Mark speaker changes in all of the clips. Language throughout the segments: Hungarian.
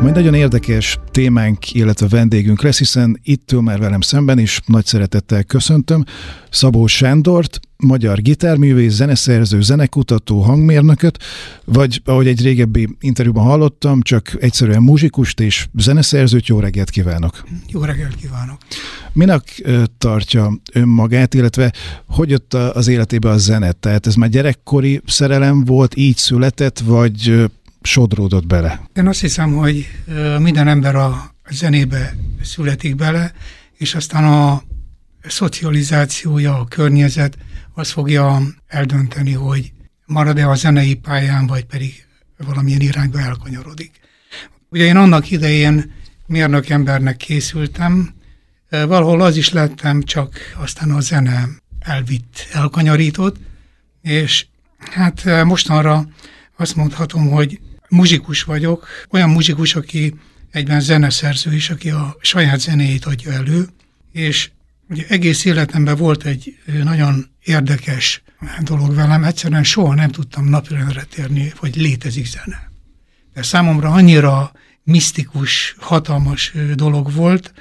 Speaker 1: Majd nagyon érdekes témánk, illetve vendégünk lesz, hiszen itt ül már velem szemben is, nagy szeretettel köszöntöm Szabó Sándort, magyar gitárművész, zeneszerző, zenekutató, hangmérnököt, vagy ahogy egy régebbi interjúban hallottam, csak egyszerűen muzsikust és zeneszerzőt. Jó reggelt kívánok!
Speaker 2: Jó reggelt kívánok!
Speaker 1: Minek tartja önmagát, illetve hogy jött az életébe a zenet? Tehát ez már gyerekkori szerelem volt, így született, vagy sodródott bele?
Speaker 2: Én azt hiszem, hogy minden ember a zenébe születik bele, és aztán a szocializációja, a környezet az fogja eldönteni, hogy marad-e a zenei pályán, vagy pedig valamilyen irányba elkanyarodik. Ugye én annak idején mérnök embernek készültem, valahol az is lettem, csak aztán a zene elvitt, elkanyarított, és hát mostanra azt mondhatom, hogy muzsikus vagyok, olyan muzsikus, aki egyben zeneszerző is, aki a saját zenéjét adja elő, és ugye egész életemben volt egy nagyon érdekes dolog velem, egyszerűen soha nem tudtam napirendre térni, hogy létezik zene. De számomra annyira misztikus, hatalmas dolog volt,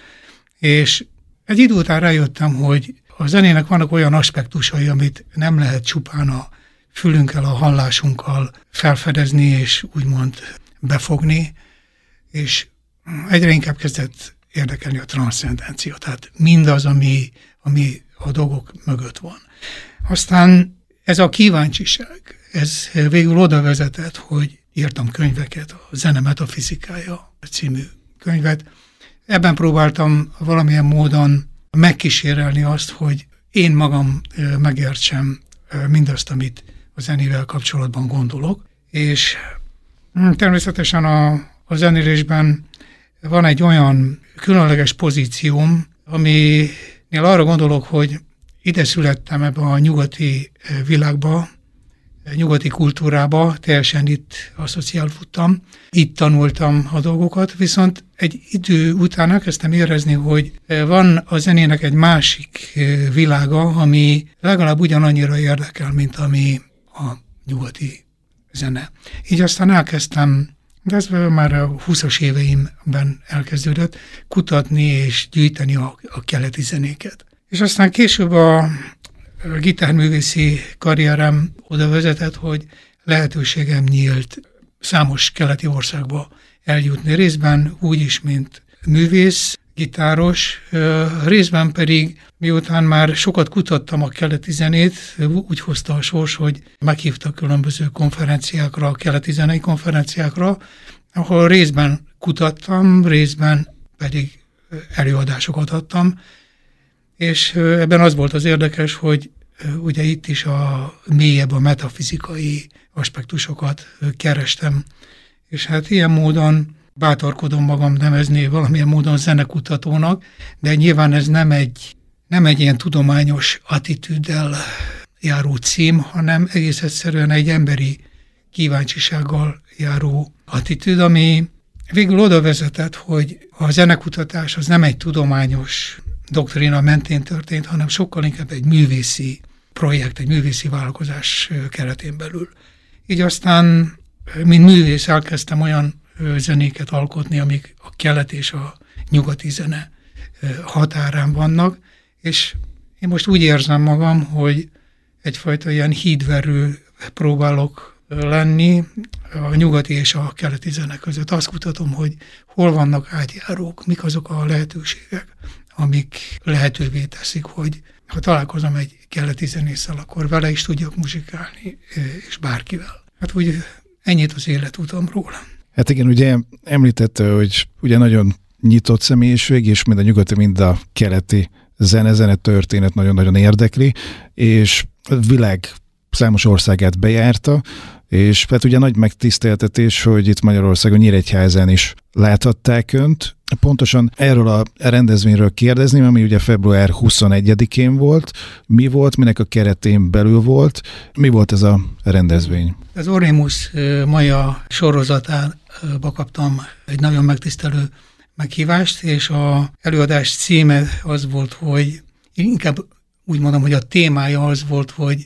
Speaker 2: és egy idő után rájöttem, hogy a zenének vannak olyan aspektusai, amit nem lehet csupán a fülünkkel, a hallásunkkal felfedezni és úgymond befogni, és egyre inkább kezdett érdekelni a transzcendencia, tehát mindaz, ami, ami a dolgok mögött van. Aztán ez a kíváncsiság, ez végül oda vezetett, hogy írtam könyveket, a Zene metafizikája című könyvet. Ebben próbáltam valamilyen módon megkísérelni azt, hogy én magam megértsem mindazt, amit a zenével kapcsolatban gondolok, és hm, természetesen a, a zenélésben van egy olyan különleges pozícióm, aminél arra gondolok, hogy ide születtem ebbe a nyugati eh, világba, eh, nyugati kultúrába, teljesen itt asszociálódtam, itt tanultam a dolgokat, viszont egy idő után elkezdtem érezni, hogy eh, van a zenének egy másik világa, ami legalább ugyanannyira érdekel, mint ami a nyugati zene. Így aztán elkezdtem, de ez már a 20-as éveimben elkezdődött, kutatni és gyűjteni a, a keleti zenéket. És aztán később a gitárművészi karrierem oda vezetett, hogy lehetőségem nyílt számos keleti országba eljutni részben, úgy is, mint művész, gitáros, részben pedig miután már sokat kutattam a keleti zenét, úgy hozta a sors, hogy meghívtak különböző konferenciákra, a keleti zenei konferenciákra, ahol részben kutattam, részben pedig előadásokat adtam, és ebben az volt az érdekes, hogy ugye itt is a mélyebb, a metafizikai aspektusokat kerestem, és hát ilyen módon bátorkodom magam nevezni valamilyen módon zenekutatónak, de nyilván ez nem egy, nem egy ilyen tudományos attitűddel járó cím, hanem egész egyszerűen egy emberi kíváncsisággal járó attitűd, ami végül oda vezetett, hogy a zenekutatás az nem egy tudományos doktrina mentén történt, hanem sokkal inkább egy művészi projekt, egy művészi vállalkozás keretén belül. Így aztán, mint művész elkezdtem olyan zenéket alkotni, amik a kelet és a nyugati zene határán vannak, és én most úgy érzem magam, hogy egyfajta ilyen hídverő próbálok lenni a nyugati és a keleti zene között. Azt kutatom, hogy hol vannak átjárók, mik azok a lehetőségek, amik lehetővé teszik, hogy ha találkozom egy keleti zenésszel, akkor vele is tudjak muzsikálni, és bárkivel. Hát úgy ennyit az életutamról.
Speaker 1: Hát igen, ugye említette, hogy ugye nagyon nyitott személyiség, és mind a nyugati, mind a keleti zene-zene történet nagyon-nagyon érdekli, és világ számos országát bejárta, és hát ugye nagy megtiszteltetés, hogy itt Magyarországon Nyíregyházán is láthatták önt. Pontosan erről a rendezvényről kérdezni, ami ugye február 21-én volt. Mi volt, minek a keretén belül volt? Mi volt ez a rendezvény?
Speaker 2: Az Orémus Maja sorozatába kaptam egy nagyon megtisztelő meghívást, és a előadás címe az volt, hogy inkább úgy mondom, hogy a témája az volt, hogy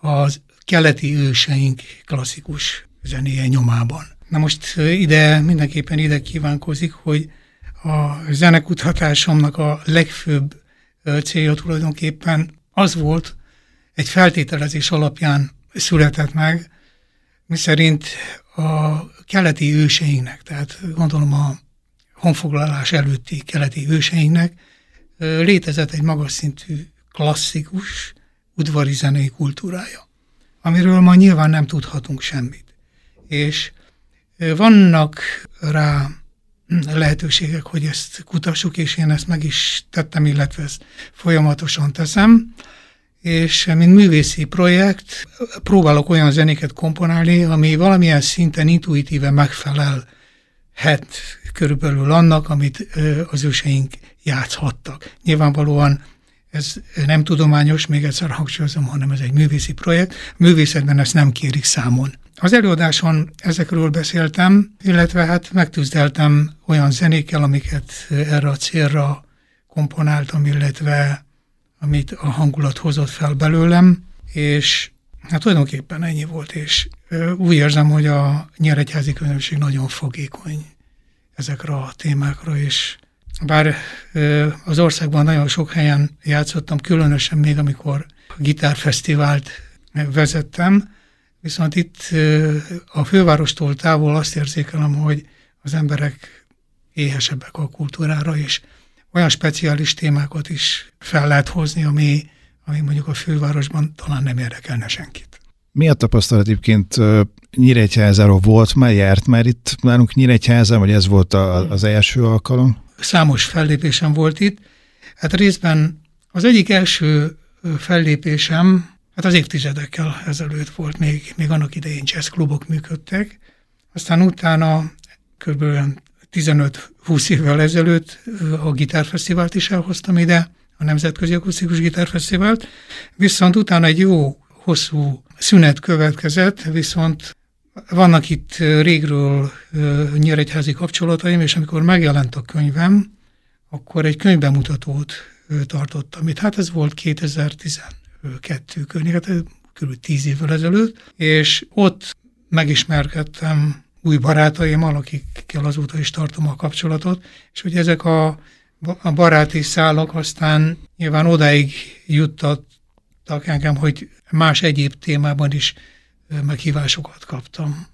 Speaker 2: az keleti őseink klasszikus zenéje nyomában. Na most ide mindenképpen ide kívánkozik, hogy a zenekutatásomnak a legfőbb célja tulajdonképpen az volt, egy feltételezés alapján született meg, miszerint a keleti őseinknek, tehát gondolom a honfoglalás előtti keleti őseinknek létezett egy magas szintű klasszikus udvari zenei kultúrája, amiről ma nyilván nem tudhatunk semmit. És vannak rá lehetőségek, hogy ezt kutassuk, és én ezt meg is tettem, illetve ezt folyamatosan teszem, és mint művészi projekt próbálok olyan zenéket komponálni, ami valamilyen szinten intuitíve megfelelhet körülbelül annak, amit az őseink játszhattak. Nyilvánvalóan ez nem tudományos, még egyszer hangsúlyozom, hanem ez egy művészi projekt. A művészetben ezt nem kérik számon. Az előadáson ezekről beszéltem, illetve hát megtűzdeltem olyan zenékkel, amiket erre a célra komponáltam, illetve amit a hangulat hozott fel belőlem, és hát tulajdonképpen ennyi volt, és úgy érzem, hogy a nyeregyházi közönség nagyon fogékony ezekre a témákra, és bár az országban nagyon sok helyen játszottam, különösen még amikor a gitárfesztivált vezettem, viszont itt a fővárostól távol azt érzékelem, hogy az emberek éhesebbek a kultúrára, és olyan speciális témákat is fel lehet hozni, ami, ami mondjuk a fővárosban talán nem érdekelne senkit.
Speaker 1: Mi a tapasztalat egyébként Nyíregyházáról volt már járt már itt nálunk Nyíregyházán, vagy ez volt a, az első alkalom?
Speaker 2: Számos fellépésem volt itt. Hát részben az egyik első fellépésem, hát az évtizedekkel ezelőtt volt, még, még annak idején jazzklubok működtek. Aztán utána kb. 15-20 évvel ezelőtt a gitárfesztivált is elhoztam ide, a Nemzetközi Akusztikus Gitárfesztivált, viszont utána egy jó hosszú szünet következett, viszont vannak itt régről nyíregyházi kapcsolataim, és amikor megjelent a könyvem, akkor egy könyvbemutatót tartottam itt. Hát ez volt 2012 környék, hát kb. 10 évvel ezelőtt, és ott megismerkedtem új barátaimmal, akikkel azóta is tartom a kapcsolatot, és hogy ezek a, a baráti szálak aztán nyilván odáig juttattak engem, hogy más egyéb témában is meghívásokat kaptam,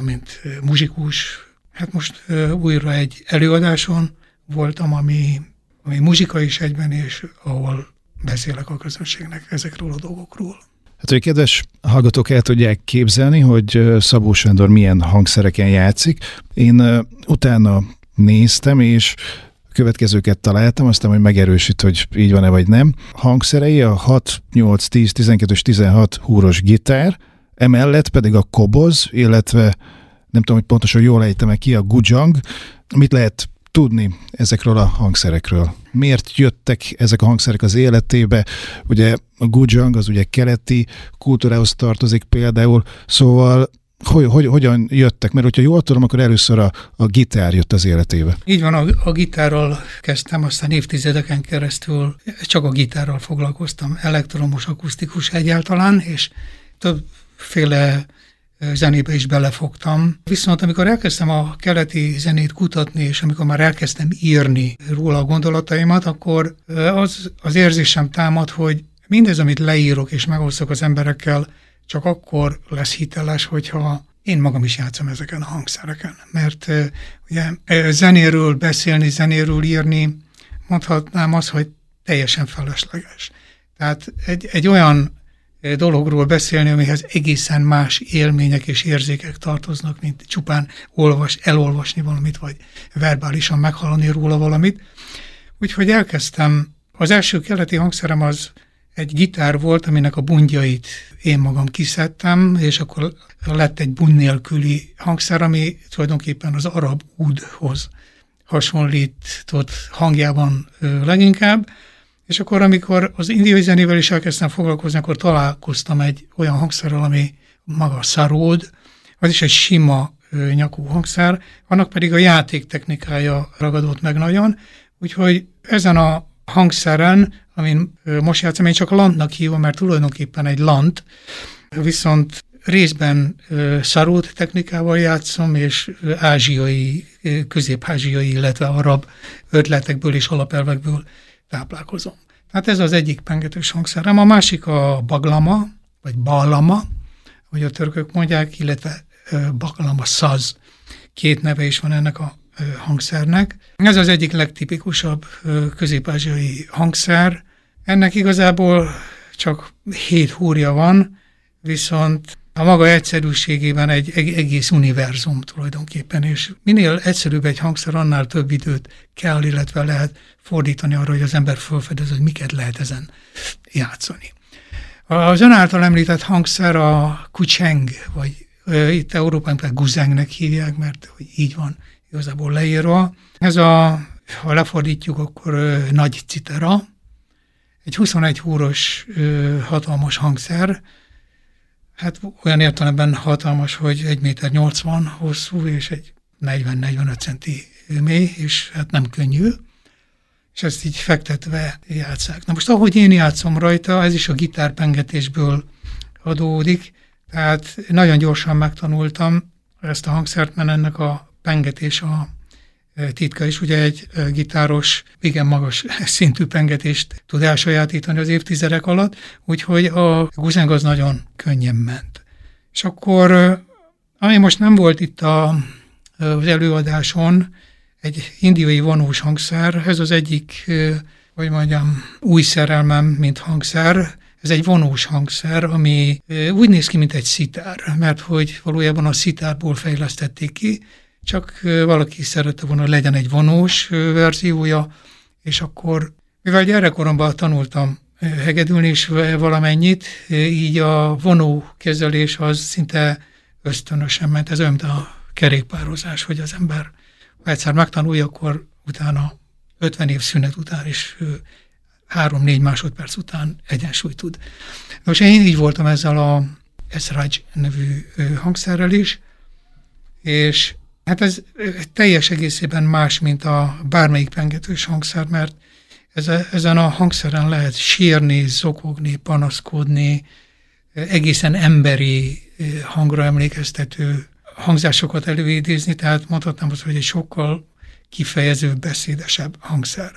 Speaker 2: mint muzsikus. Hát most újra egy előadáson voltam, ami, ami muzsika is egyben, és ahol beszélek a közönségnek ezekről a dolgokról.
Speaker 1: Hát, hogy kedves hallgatók el tudják képzelni, hogy Szabó Sándor milyen hangszereken játszik. Én utána néztem, és következőket találtam, aztán hogy megerősít, hogy így van-e vagy nem. Hangszerei a 6, 8, 10, 12 és 16 húros gitár, emellett pedig a koboz, illetve nem tudom, hogy pontosan jól ejtem ki, a gujang, mit lehet tudni ezekről a hangszerekről? Miért jöttek ezek a hangszerek az életébe? Ugye a gujang az ugye keleti kultúrához tartozik például, szóval hogy, hogy, hogyan jöttek? Mert hogyha jól tudom, akkor először a, a gitár jött az életébe.
Speaker 2: Így van, a, a gitárral kezdtem, aztán évtizedeken keresztül csak a gitárral foglalkoztam, elektromos, akusztikus egyáltalán, és többféle zenébe is belefogtam. Viszont amikor elkezdtem a keleti zenét kutatni, és amikor már elkezdtem írni róla a gondolataimat, akkor az, az érzésem támad, hogy mindez, amit leírok és megosztok az emberekkel, csak akkor lesz hiteles, hogyha én magam is játszom ezeken a hangszereken. Mert ugye zenéről beszélni, zenéről írni, mondhatnám azt, hogy teljesen felesleges. Tehát egy, egy olyan dologról beszélni, amihez egészen más élmények és érzékek tartoznak, mint csupán olvas, elolvasni valamit, vagy verbálisan meghallani róla valamit. Úgyhogy elkezdtem. Az első keleti hangszerem az egy gitár volt, aminek a bungyait én magam kiszedtem, és akkor lett egy bun nélküli hangszer, ami tulajdonképpen az arab údhoz hasonlított hangjában leginkább, és akkor, amikor az indiai zenével is elkezdtem foglalkozni, akkor találkoztam egy olyan hangszerrel, ami maga szaród, az is egy sima nyakú hangszer, annak pedig a játék technikája ragadott meg nagyon, úgyhogy ezen a hangszeren amin most játszom, én csak landnak hívom, mert tulajdonképpen egy land, viszont részben szarót technikával játszom, és ázsiai, közép-ázsiai, illetve arab ötletekből és alapelvekből táplálkozom. Tehát ez az egyik pengetős hangszerem. A másik a baglama, vagy ballama, hogy a törökök mondják, illetve baglama szaz. Két neve is van ennek a hangszernek. Ez az egyik legtipikusabb közép-ázsiai hangszer. Ennek igazából csak hét húrja van, viszont a maga egyszerűségében egy egész univerzum tulajdonképpen, és minél egyszerűbb egy hangszer, annál több időt kell, illetve lehet fordítani arra, hogy az ember felfedez, hogy miket lehet ezen játszani. Az ön által említett hangszer a kucseng, vagy itt Európában pedig guzengnek hívják, mert hogy így van igazából leírva. Ez a, ha lefordítjuk, akkor nagy citera, egy 21 húros hatalmas hangszer, hát olyan értelemben hatalmas, hogy 1 méter 80 hosszú, és egy 40-45 centi mély, és hát nem könnyű, és ezt így fektetve játszák. Na most ahogy én játszom rajta, ez is a gitárpengetésből adódik, tehát nagyon gyorsan megtanultam ezt a hangszert, mert ennek a pengetés a titka is. Ugye egy gitáros igen magas szintű pengetést tud elsajátítani az évtizedek alatt, úgyhogy a guzeng az nagyon könnyen ment. És akkor, ami most nem volt itt a, az előadáson, egy indiai vonós hangszer, ez az egyik, hogy mondjam, új szerelmem, mint hangszer, ez egy vonós hangszer, ami úgy néz ki, mint egy szitár, mert hogy valójában a szitárból fejlesztették ki, csak valaki szerette volna, hogy legyen egy vonós verziója, és akkor, mivel gyerekkoromban tanultam hegedülni is valamennyit, így a vonó kezelés az szinte ösztönösen ment, ez olyan, a kerékpározás, hogy az ember, ha egyszer megtanulja, akkor utána 50 év szünet után is 3-4 másodperc után egyensúlyt tud. Most én így voltam ezzel a Esraj nevű hangszerrel is, és Hát ez teljes egészében más, mint a bármelyik pengetős hangszer, mert ezen a hangszeren lehet sírni, zokogni, panaszkodni, egészen emberi hangra emlékeztető hangzásokat előidézni, tehát mondhatnám azt, hogy egy sokkal kifejezőbb, beszédesebb hangszer.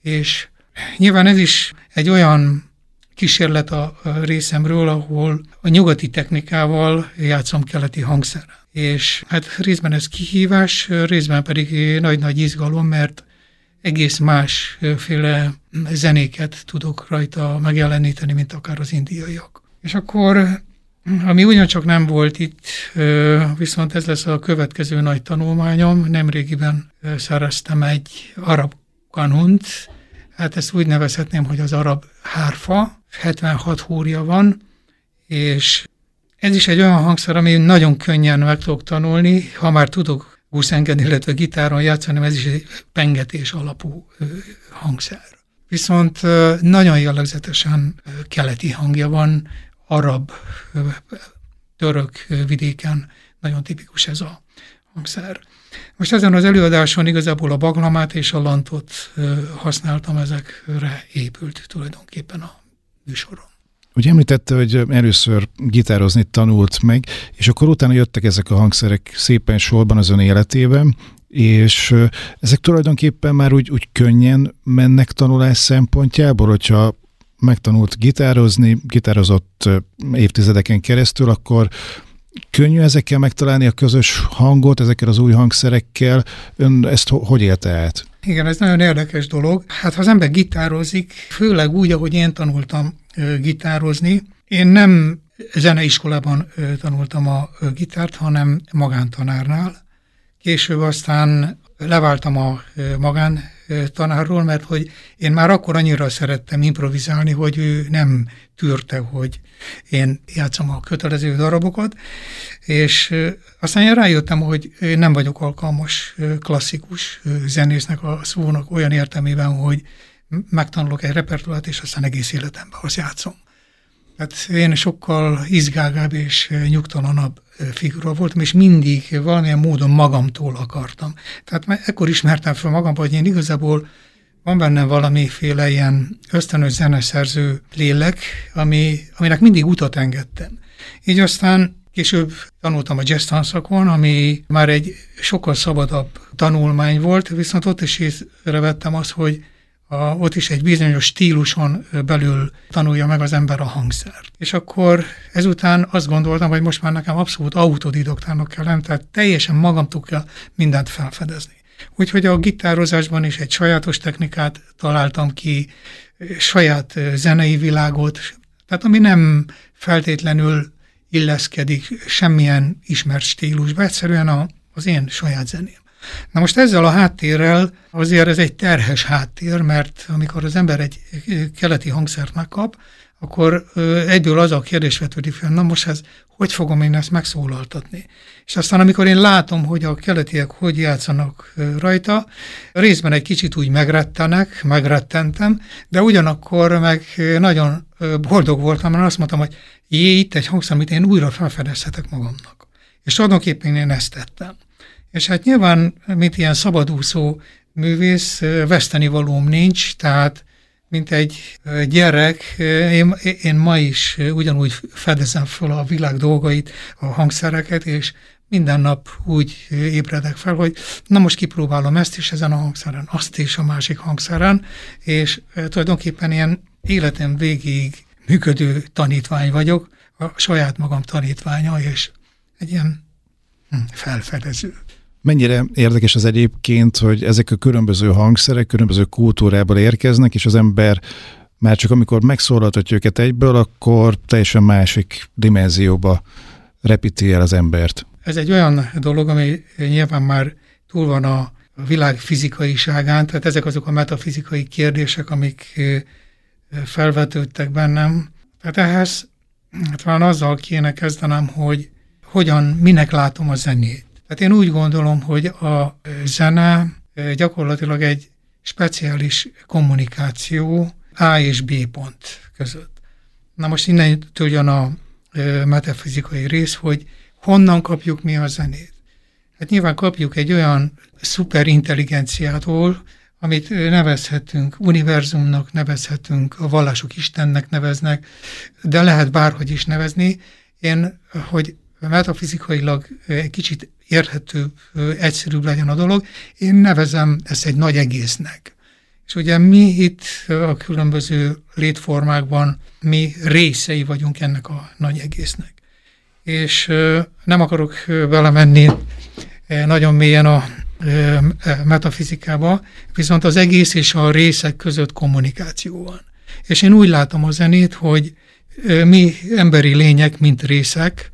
Speaker 2: És nyilván ez is egy olyan kísérlet a részemről, ahol a nyugati technikával játszom keleti hangszerrel és hát részben ez kihívás, részben pedig nagy-nagy izgalom, mert egész másféle zenéket tudok rajta megjeleníteni, mint akár az indiaiak. És akkor, ami ugyancsak nem volt itt, viszont ez lesz a következő nagy tanulmányom, nemrégiben szereztem egy arab kanunt, hát ezt úgy nevezhetném, hogy az arab hárfa, 76 húrja van, és ez is egy olyan hangszer, ami nagyon könnyen meg tudok tanulni, ha már tudok buszengedni, illetve gitáron játszani, ez is egy pengetés alapú hangszer. Viszont nagyon jellegzetesen keleti hangja van, arab, török vidéken nagyon tipikus ez a hangszer. Most ezen az előadáson igazából a baglamát és a lantot használtam, ezekre épült tulajdonképpen a műsorom.
Speaker 1: Ugye említette, hogy először gitározni tanult meg, és akkor utána jöttek ezek a hangszerek szépen sorban az ön életében, és ezek tulajdonképpen már úgy, úgy könnyen mennek tanulás szempontjából, hogyha megtanult gitározni, gitározott évtizedeken keresztül, akkor könnyű ezekkel megtalálni a közös hangot, ezekkel az új hangszerekkel. Ön ezt hogy élte át?
Speaker 2: Igen, ez nagyon érdekes dolog. Hát ha az ember gitározik, főleg úgy, ahogy én tanultam gitározni, én nem zeneiskolában tanultam a gitárt, hanem magántanárnál. Később aztán leváltam a magán tanárról, mert hogy én már akkor annyira szerettem improvizálni, hogy ő nem tűrte, hogy én játszom a kötelező darabokat, és aztán én rájöttem, hogy én nem vagyok alkalmas klasszikus zenésznek a szónak olyan értelmében, hogy megtanulok egy repertoárt, és aztán egész életemben azt játszom. Hát én sokkal izgágább és nyugtalanabb figura voltam, és mindig valamilyen módon magamtól akartam. Tehát már ekkor ismertem fel magam, hogy én igazából van bennem valamiféle ilyen ösztönös zeneszerző lélek, ami, aminek mindig utat engedtem. Így aztán Később tanultam a jazz tanszakon, ami már egy sokkal szabadabb tanulmány volt, viszont ott is észrevettem azt, hogy a, ott is egy bizonyos stíluson belül tanulja meg az ember a hangszert. És akkor ezután azt gondoltam, hogy most már nekem abszolút autodidoktárnak kell lenni, tehát teljesen magamtól kell mindent felfedezni. Úgyhogy a gitározásban is egy sajátos technikát találtam ki, saját zenei világot, tehát ami nem feltétlenül illeszkedik semmilyen ismert stílusba, egyszerűen a, az én saját zeném. Na most ezzel a háttérrel azért ez egy terhes háttér, mert amikor az ember egy keleti hangszert megkap, akkor egyből az a kérdés vetődik fel, na most ez, hogy fogom én ezt megszólaltatni? És aztán amikor én látom, hogy a keletiek hogy játszanak rajta, részben egy kicsit úgy megrettenek, megrettentem, de ugyanakkor meg nagyon boldog voltam, mert azt mondtam, hogy jé, itt egy hangszer, amit én újra felfedezhetek magamnak. És tulajdonképpen én ezt tettem. És hát nyilván, mint ilyen szabadúszó művész, veszteni valóm nincs, tehát mint egy gyerek, én, én ma is ugyanúgy fedezem fel a világ dolgait, a hangszereket, és minden nap úgy ébredek fel, hogy na most kipróbálom ezt is ezen a hangszeren, azt is a másik hangszeren, és tulajdonképpen ilyen életem végig működő tanítvány vagyok, a saját magam tanítványa, és egy ilyen hm, felfedező.
Speaker 1: Mennyire érdekes az egyébként, hogy ezek a különböző hangszerek különböző kultúrából érkeznek, és az ember már csak amikor megszólaltatja őket egyből, akkor teljesen másik dimenzióba repíti el az embert.
Speaker 2: Ez egy olyan dolog, ami nyilván már túl van a világ fizikaiságán, tehát ezek azok a metafizikai kérdések, amik felvetődtek bennem. Tehát ehhez talán azzal kéne kezdenem, hogy hogyan, minek látom a zenét. Tehát én úgy gondolom, hogy a zene gyakorlatilag egy speciális kommunikáció A és B pont között. Na most innen jön a metafizikai rész, hogy honnan kapjuk mi a zenét. Hát nyilván kapjuk egy olyan szuperintelligenciától, amit nevezhetünk univerzumnak, nevezhetünk, a vallások Istennek neveznek, de lehet bárhogy is nevezni. Én, hogy metafizikailag egy kicsit érthető, egyszerűbb legyen a dolog, én nevezem ezt egy nagy egésznek. És ugye mi itt a különböző létformákban, mi részei vagyunk ennek a nagy egésznek. És nem akarok belemenni nagyon mélyen a metafizikába, viszont az egész és a részek között kommunikáció van. És én úgy látom a zenét, hogy mi emberi lények, mint részek,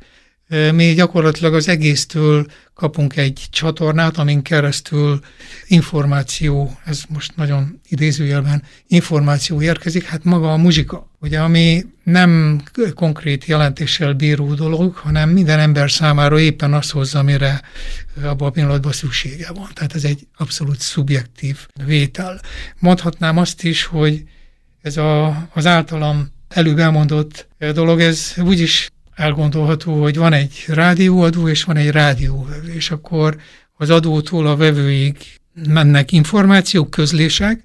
Speaker 2: mi gyakorlatilag az egésztől kapunk egy csatornát, amin keresztül információ, ez most nagyon idézőjelben információ érkezik, hát maga a muzsika, ugye, ami nem konkrét jelentéssel bíró dolog, hanem minden ember számára éppen azt hozza, amire abban a pillanatban szüksége van. Tehát ez egy abszolút szubjektív vétel. Mondhatnám azt is, hogy ez a, az általam előbb elmondott dolog, ez úgyis elgondolható, hogy van egy rádióadó, és van egy rádióvevő, és akkor az adótól a vevőig mennek információk, közlések,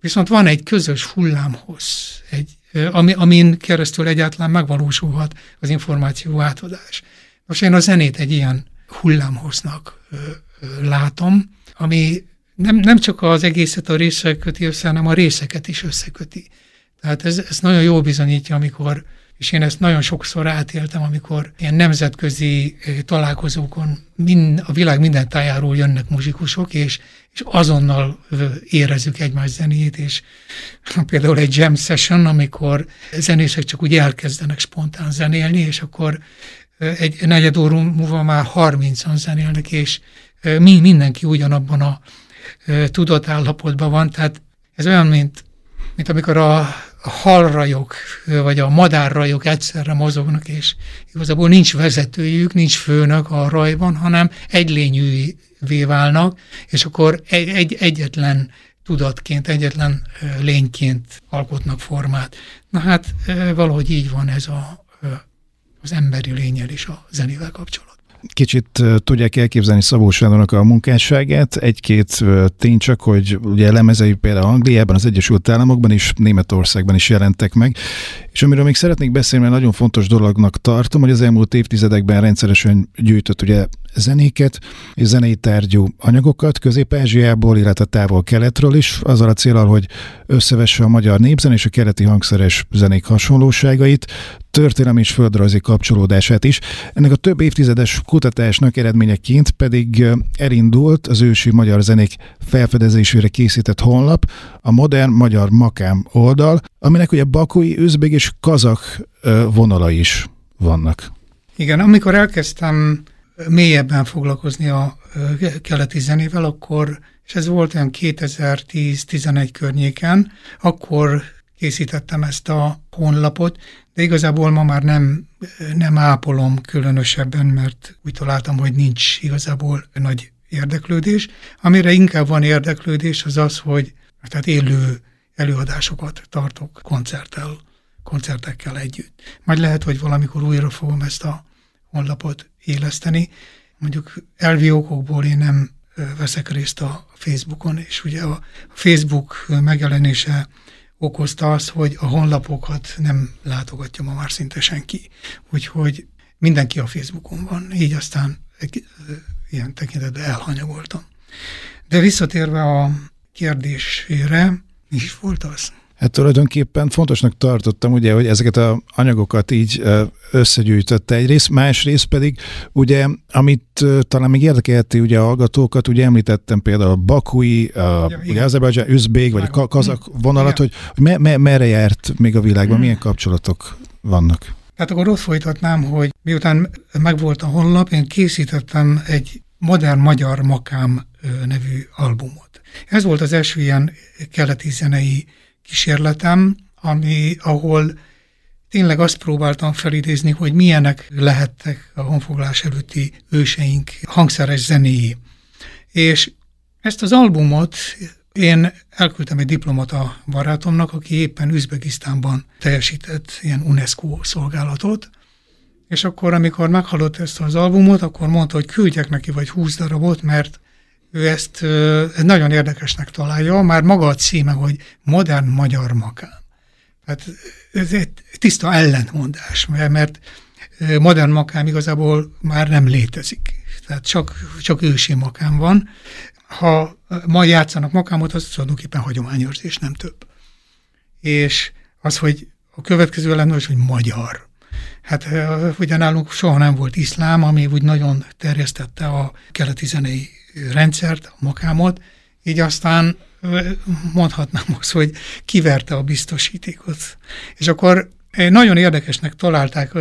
Speaker 2: viszont van egy közös hullámhoz, egy, ami, amin keresztül egyáltalán megvalósulhat az információ átadás. Most én a zenét egy ilyen hullámhoznak látom, ami nem, nem csak az egészet a részek köti össze, hanem a részeket is összeköti. Tehát ez, ez nagyon jól bizonyítja, amikor és én ezt nagyon sokszor átéltem, amikor ilyen nemzetközi találkozókon mind, a világ minden tájáról jönnek muzsikusok, és, és azonnal érezzük egymás zenét, és például egy jam session, amikor zenészek csak úgy elkezdenek spontán zenélni, és akkor egy negyed óra múlva már 30-an zenélnek, és mi, mindenki ugyanabban a tudatállapotban van, tehát ez olyan, mint, mint amikor a a halrajok, vagy a madárrajok egyszerre mozognak, és igazából nincs vezetőjük, nincs főnök a rajban, hanem egy lényűvé válnak, és akkor egy, egy, egyetlen tudatként, egyetlen lényként alkotnak formát. Na hát valahogy így van ez a, az emberi lényel is a zenével kapcsolatban.
Speaker 1: Kicsit tudják elképzelni Szabó Sándornak a munkásságát. Egy-két tény csak, hogy ugye lemezei például Angliában, az Egyesült Államokban is, Németországban is jelentek meg. És amiről még szeretnék beszélni, mert nagyon fontos dolognak tartom, hogy az elmúlt évtizedekben rendszeresen gyűjtött ugye zenéket és zenei tárgyú anyagokat Közép-Ázsiából, illetve távol-keletről is, azzal a célral, hogy összevesse a magyar népzen és a keleti hangszeres zenék hasonlóságait, történelmi és földrajzi kapcsolódását is. Ennek a több évtizedes kutatásnak eredményeként pedig elindult az ősi magyar zenék felfedezésére készített honlap, a modern magyar makám oldal, aminek ugye bakui, üzbég és kazak vonala is vannak.
Speaker 2: Igen, amikor elkezdtem mélyebben foglalkozni a keleti zenével, akkor, és ez volt olyan 2010-11 környéken, akkor készítettem ezt a honlapot, de igazából ma már nem, nem ápolom különösebben, mert úgy találtam, hogy nincs igazából nagy érdeklődés. Amire inkább van érdeklődés, az az, hogy tehát élő előadásokat tartok koncerttel, koncertekkel együtt. Majd lehet, hogy valamikor újra fogom ezt a honlapot éleszteni. Mondjuk elvi okokból én nem veszek részt a Facebookon, és ugye a Facebook megjelenése okozta azt, hogy a honlapokat nem látogatja ma már szinte senki. Úgyhogy mindenki a Facebookon van, így aztán ilyen tekintetben elhanyagoltam. De visszatérve a kérdésére, mi is volt az?
Speaker 1: Hát tulajdonképpen fontosnak tartottam, ugye, hogy ezeket a anyagokat így összegyűjtötte egyrészt, másrészt pedig, ugye, amit talán még érdekelti ugye a hallgatókat, ugye említettem például a bakui, a, ja, ugye Azerbajdzsán, üzbég, vagy a kazak vonalat, hogy, hogy me, me, merre járt még a világban, hmm. milyen kapcsolatok vannak?
Speaker 2: Hát akkor ott folytatnám, hogy miután megvolt a honlap, én készítettem egy modern magyar makám nevű albumot. Ez volt az első ilyen keleti zenei kísérletem, ami, ahol tényleg azt próbáltam felidézni, hogy milyenek lehettek a honfoglás előtti őseink hangszeres zenéi. És ezt az albumot én elküldtem egy diplomata barátomnak, aki éppen Üzbegisztánban teljesített ilyen UNESCO szolgálatot, és akkor, amikor meghallott ezt az albumot, akkor mondta, hogy küldjek neki vagy 20 darabot, mert ő ezt nagyon érdekesnek találja, már maga a címe, hogy modern magyar makám. Tehát ez egy tiszta ellentmondás, mert modern makám igazából már nem létezik. Tehát csak, csak ősi makám van. Ha ma játszanak makámot, az tulajdonképpen hagyományőrzés, nem több. És az, hogy a következő ellentmondás, hogy magyar. Hát ugye nálunk soha nem volt iszlám, ami úgy nagyon terjesztette a keleti zenei rendszert, a makámot, így aztán mondhatnám azt, hogy kiverte a biztosítékot. És akkor nagyon érdekesnek találták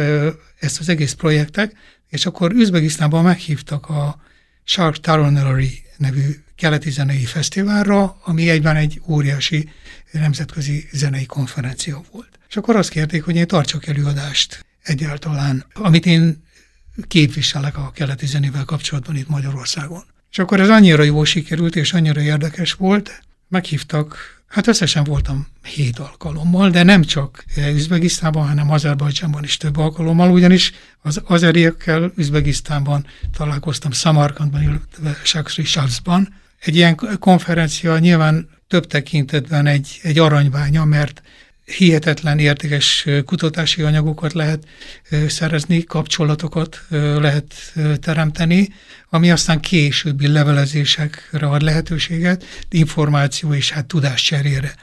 Speaker 2: ezt az egész projektet, és akkor Üzbegisztánban meghívtak a Shark Taronellery nevű keleti zenei fesztiválra, ami egyben egy óriási nemzetközi zenei konferencia volt. És akkor azt kérték, hogy én tartsak előadást egyáltalán, amit én képviselek a keleti zenével kapcsolatban itt Magyarországon. És akkor ez annyira jó sikerült, és annyira érdekes volt, meghívtak, hát összesen voltam hét alkalommal, de nem csak Üzbegisztánban, hanem Azerbajdzsánban is több alkalommal, ugyanis az azeriekkel Üzbegisztánban találkoztam Samarkandban, illetve Saksri Shavsban. Egy ilyen konferencia nyilván több tekintetben egy, egy aranyványa, mert hihetetlen értékes kutatási anyagokat lehet szerezni, kapcsolatokat lehet teremteni, ami aztán későbbi levelezésekre ad lehetőséget, információ és hát tudás cserére.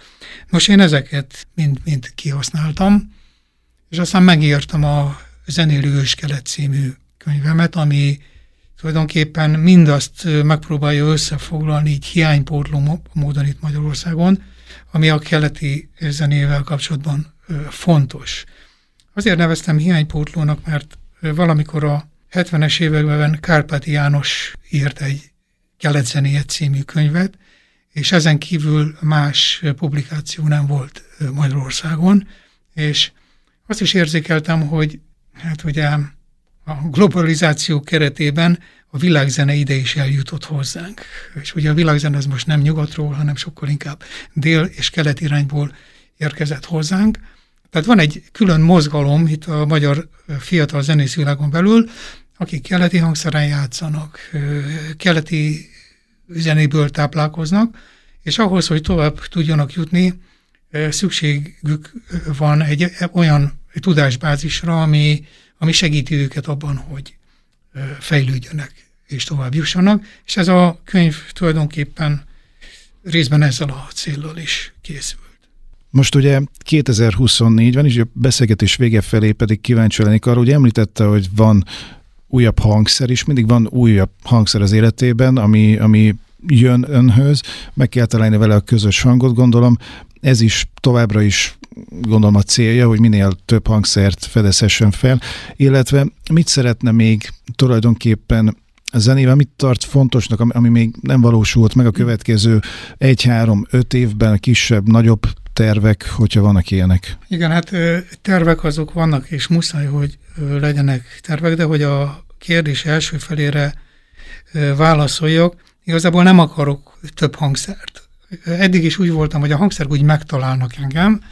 Speaker 2: Most én ezeket mind, mind kihasználtam, és aztán megírtam a Zenélő Őskelet című könyvemet, ami tulajdonképpen mindazt megpróbálja összefoglalni így hiánypótló módon itt Magyarországon, ami a keleti zenével kapcsolatban fontos. Azért neveztem hiánypótlónak, mert valamikor a 70-es években Kárpáti János írt egy keletzenéje című könyvet, és ezen kívül más publikáció nem volt Magyarországon, és azt is érzékeltem, hogy hát ugye a globalizáció keretében a világzene ide is eljutott hozzánk. És ugye a világzene az most nem nyugatról, hanem sokkal inkább dél és kelet irányból érkezett hozzánk. Tehát van egy külön mozgalom itt a magyar fiatal zenész világon belül, akik keleti hangszeren játszanak, keleti zenéből táplálkoznak, és ahhoz, hogy tovább tudjanak jutni, szükségük van egy olyan tudásbázisra, ami, ami segíti őket abban, hogy fejlődjönek és tovább jussanak, és ez a könyv tulajdonképpen részben ezzel a céllal is készült.
Speaker 1: Most ugye 2024 van, és a beszélgetés vége felé pedig kíváncsi lennék arra, hogy említette, hogy van újabb hangszer is, mindig van újabb hangszer az életében, ami, ami jön önhöz, meg kell találni vele a közös hangot, gondolom. Ez is továbbra is gondolom a célja, hogy minél több hangszert fedezhessen fel, illetve mit szeretne még tulajdonképpen a zenével mit tart fontosnak, ami, ami még nem valósult meg a következő egy-három-öt évben, kisebb, nagyobb tervek, hogyha vannak ilyenek?
Speaker 2: Igen, hát tervek azok vannak, és muszáj, hogy legyenek tervek, de hogy a kérdés első felére válaszoljak, igazából nem akarok több hangszert. Eddig is úgy voltam, hogy a hangszer úgy megtalálnak engem,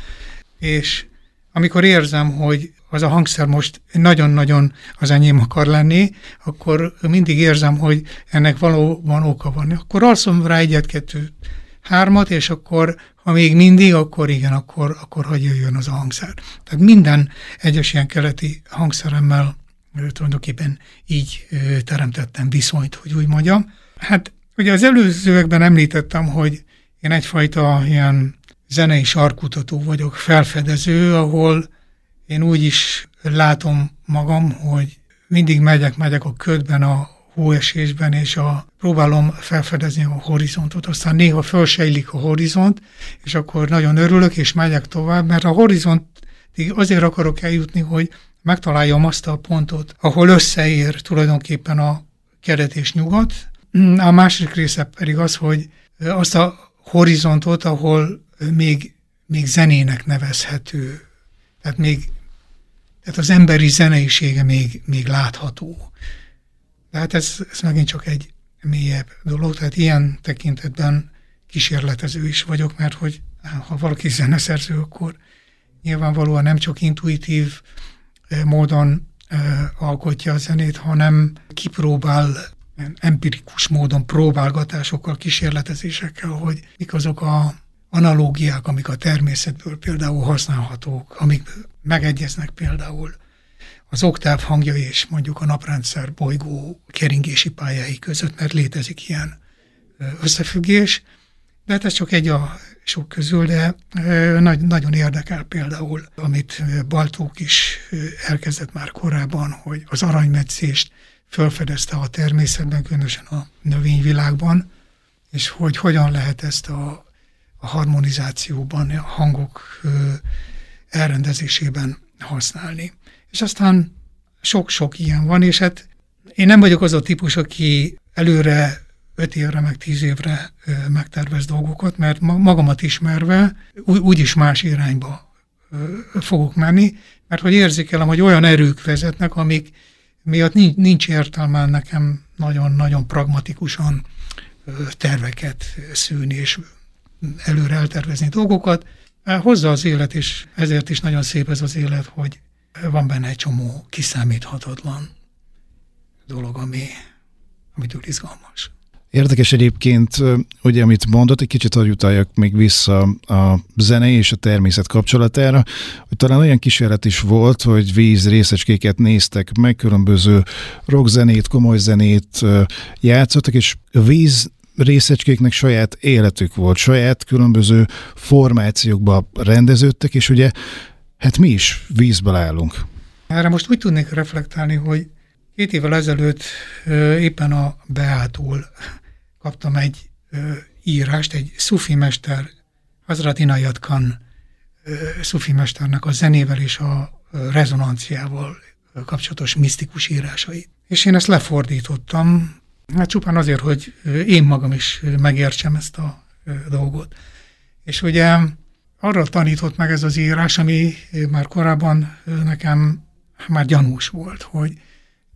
Speaker 2: és amikor érzem, hogy az a hangszer most nagyon-nagyon az enyém akar lenni, akkor mindig érzem, hogy ennek valóban oka van. Akkor alszom rá egyet, kettőt, hármat, és akkor, ha még mindig, akkor igen, akkor, akkor hagyja jöjjön az a hangszer. Tehát minden egyes ilyen keleti hangszeremmel tulajdonképpen így teremtettem viszonyt, hogy úgy mondjam. Hát ugye az előzőekben említettem, hogy én egyfajta ilyen zenei sarkutató vagyok, felfedező, ahol én úgy is látom magam, hogy mindig megyek, megyek a ködben, a hóesésben, és a, próbálom felfedezni a horizontot. Aztán néha felsejlik a horizont, és akkor nagyon örülök, és megyek tovább, mert a horizontig azért akarok eljutni, hogy megtaláljam azt a pontot, ahol összeér tulajdonképpen a kelet és nyugat. A másik része pedig az, hogy azt a horizontot, ahol még, még zenének nevezhető, tehát még tehát az emberi zeneisége még, még látható. Tehát ez, ez megint csak egy mélyebb dolog, tehát ilyen tekintetben kísérletező is vagyok, mert hogy ha valaki zeneszerző, akkor nyilvánvalóan nem csak intuitív módon alkotja a zenét, hanem kipróbál empirikus módon próbálgatásokkal, kísérletezésekkel, hogy mik azok a analógiák, amik a természetből például használhatók, amik megegyeznek például az oktáv hangja és mondjuk a naprendszer bolygó keringési pályái között, mert létezik ilyen összefüggés. De hát ez csak egy a sok közül, de nagy, nagyon érdekel például, amit Baltók is elkezdett már korábban, hogy az aranymetszést felfedezte a természetben, különösen a növényvilágban, és hogy hogyan lehet ezt a, a harmonizációban, a hangok elrendezésében használni. És aztán sok-sok ilyen van, és hát én nem vagyok az a típus, aki előre öt évre, meg tíz évre megtervez dolgokat, mert magamat ismerve úgyis más irányba fogok menni, mert hogy érzékelem, hogy olyan erők vezetnek, amik miatt nincs értelme nekem nagyon-nagyon pragmatikusan terveket szűni és előre eltervezni dolgokat. Hozza az élet, és ezért is nagyon szép ez az élet, hogy van benne egy csomó kiszámíthatatlan dolog, ami, amitől izgalmas.
Speaker 1: Érdekes egyébként, ugye amit mondott, egy kicsit utaljak még vissza a zene és a természet kapcsolatára, hogy talán olyan kísérlet is volt, hogy víz részecskéket néztek meg, különböző rockzenét, komoly zenét játszottak, és víz részecskéknek saját életük volt, saját különböző formációkba rendeződtek, és ugye hát mi is vízből állunk.
Speaker 2: Erre most úgy tudnék reflektálni, hogy két évvel ezelőtt éppen a Beától kaptam egy írást, egy szufi mester, Hazrat Inayat Khan szufi mesternek a zenével és a rezonanciával kapcsolatos misztikus írásait. És én ezt lefordítottam, hát csupán azért, hogy én magam is megértsem ezt a dolgot. És ugye arra tanított meg ez az írás, ami már korábban nekem már gyanús volt, hogy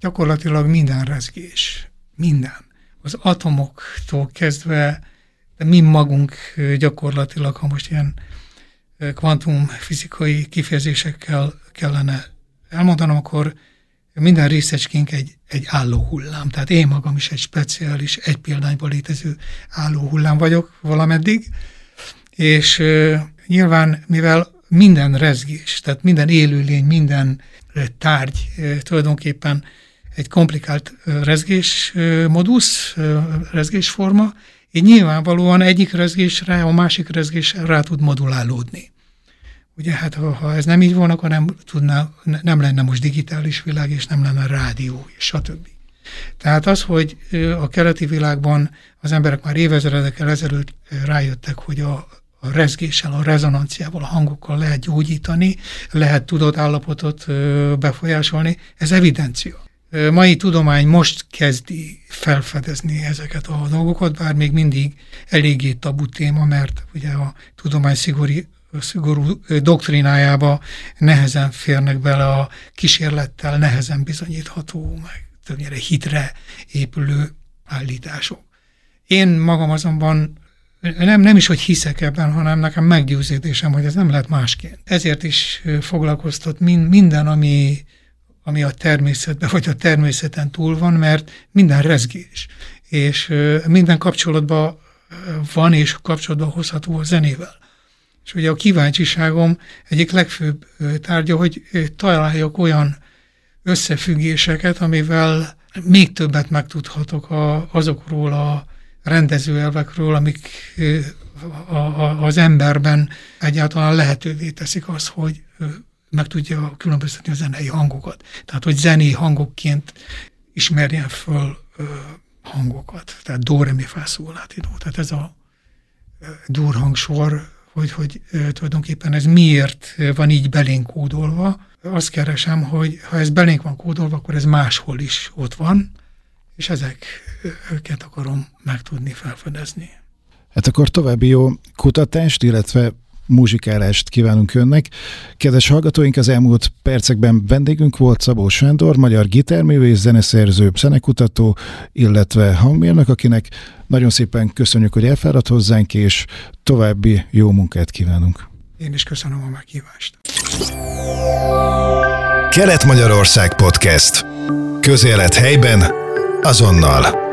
Speaker 2: gyakorlatilag minden rezgés, minden, az atomoktól kezdve, de mi magunk gyakorlatilag, ha most ilyen kvantumfizikai kifejezésekkel kellene elmondanom, akkor minden részecskénk egy, egy álló hullám. Tehát én magam is egy speciális, egy példányban létező álló hullám vagyok valameddig, és nyilván, mivel minden rezgés, tehát minden élőlény, minden tárgy tulajdonképpen egy komplikált rezgés modusz, rezgésforma, így nyilvánvalóan egyik rezgésre, a másik rezgésre rá tud modulálódni. Ugye hát ha, ha ez nem így volna, akkor nem, tudná, nem lenne most digitális világ, és nem lenne rádió, és stb. Tehát az, hogy a keleti világban az emberek már évezredekkel ezelőtt rájöttek, hogy a, a rezgéssel, a rezonanciával, a hangokkal lehet gyógyítani, lehet tudatállapotot befolyásolni, ez evidencia. Mai tudomány most kezdi felfedezni ezeket a dolgokat, bár még mindig eléggé tabu téma, mert ugye a tudomány szigori, szigorú doktrinájába nehezen férnek bele a kísérlettel, nehezen bizonyítható, meg többnyire hitre épülő állítások. Én magam azonban nem, nem is, hogy hiszek ebben, hanem nekem meggyőződésem, hogy ez nem lehet másként. Ezért is foglalkoztat minden, ami, ami a természetben, vagy a természeten túl van, mert minden rezgés, és minden kapcsolatban van, és kapcsolatban hozható a zenével. És ugye a kíváncsiságom egyik legfőbb tárgya, hogy találjak olyan összefüggéseket, amivel még többet megtudhatok a, azokról a rendezőelvekről, amik a, a, az emberben egyáltalán lehetővé teszik azt, hogy meg tudja különböztetni a zenei hangokat. Tehát, hogy zenei hangokként ismerjen föl hangokat. Tehát do, re, mi, fa, Tehát ez a durhangsor, hogy, hogy tulajdonképpen ez miért van így belénk kódolva. Azt keresem, hogy ha ez belénk van kódolva, akkor ez máshol is ott van, és ezeket akarom megtudni, felfedezni.
Speaker 1: Hát akkor további jó kutatást, illetve muzsikálást kívánunk önnek. Kedves hallgatóink, az elmúlt percekben vendégünk volt Szabó Sándor, magyar gitárművész, zeneszerző, zenekutató, illetve hangmérnök, akinek nagyon szépen köszönjük, hogy elfáradt hozzánk, és további jó munkát kívánunk.
Speaker 2: Én is köszönöm a meghívást.
Speaker 3: Kelet-Magyarország Podcast. Közélet helyben, azonnal.